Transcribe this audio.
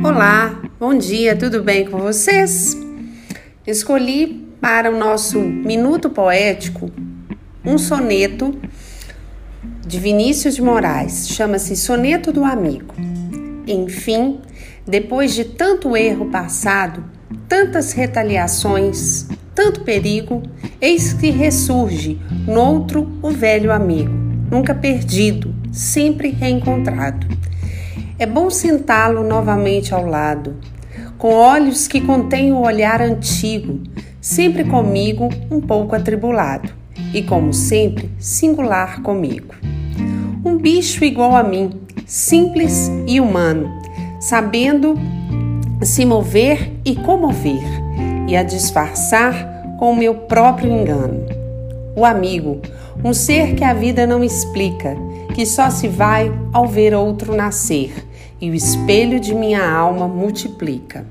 Olá, bom dia, tudo bem com vocês? Escolhi para o nosso minuto poético um soneto de Vinícius de Moraes, chama-se Soneto do Amigo. Enfim, depois de tanto erro passado, tantas retaliações, tanto perigo, eis que ressurge noutro o velho amigo, nunca perdido, sempre reencontrado é bom sentá-lo novamente ao lado, com olhos que contêm o olhar antigo, sempre comigo um pouco atribulado, e como sempre, singular comigo. Um bicho igual a mim, simples e humano, sabendo se mover e comover, e a disfarçar com o meu próprio engano. O amigo, um ser que a vida não explica, que só se vai ao ver outro nascer, e o espelho de minha alma multiplica.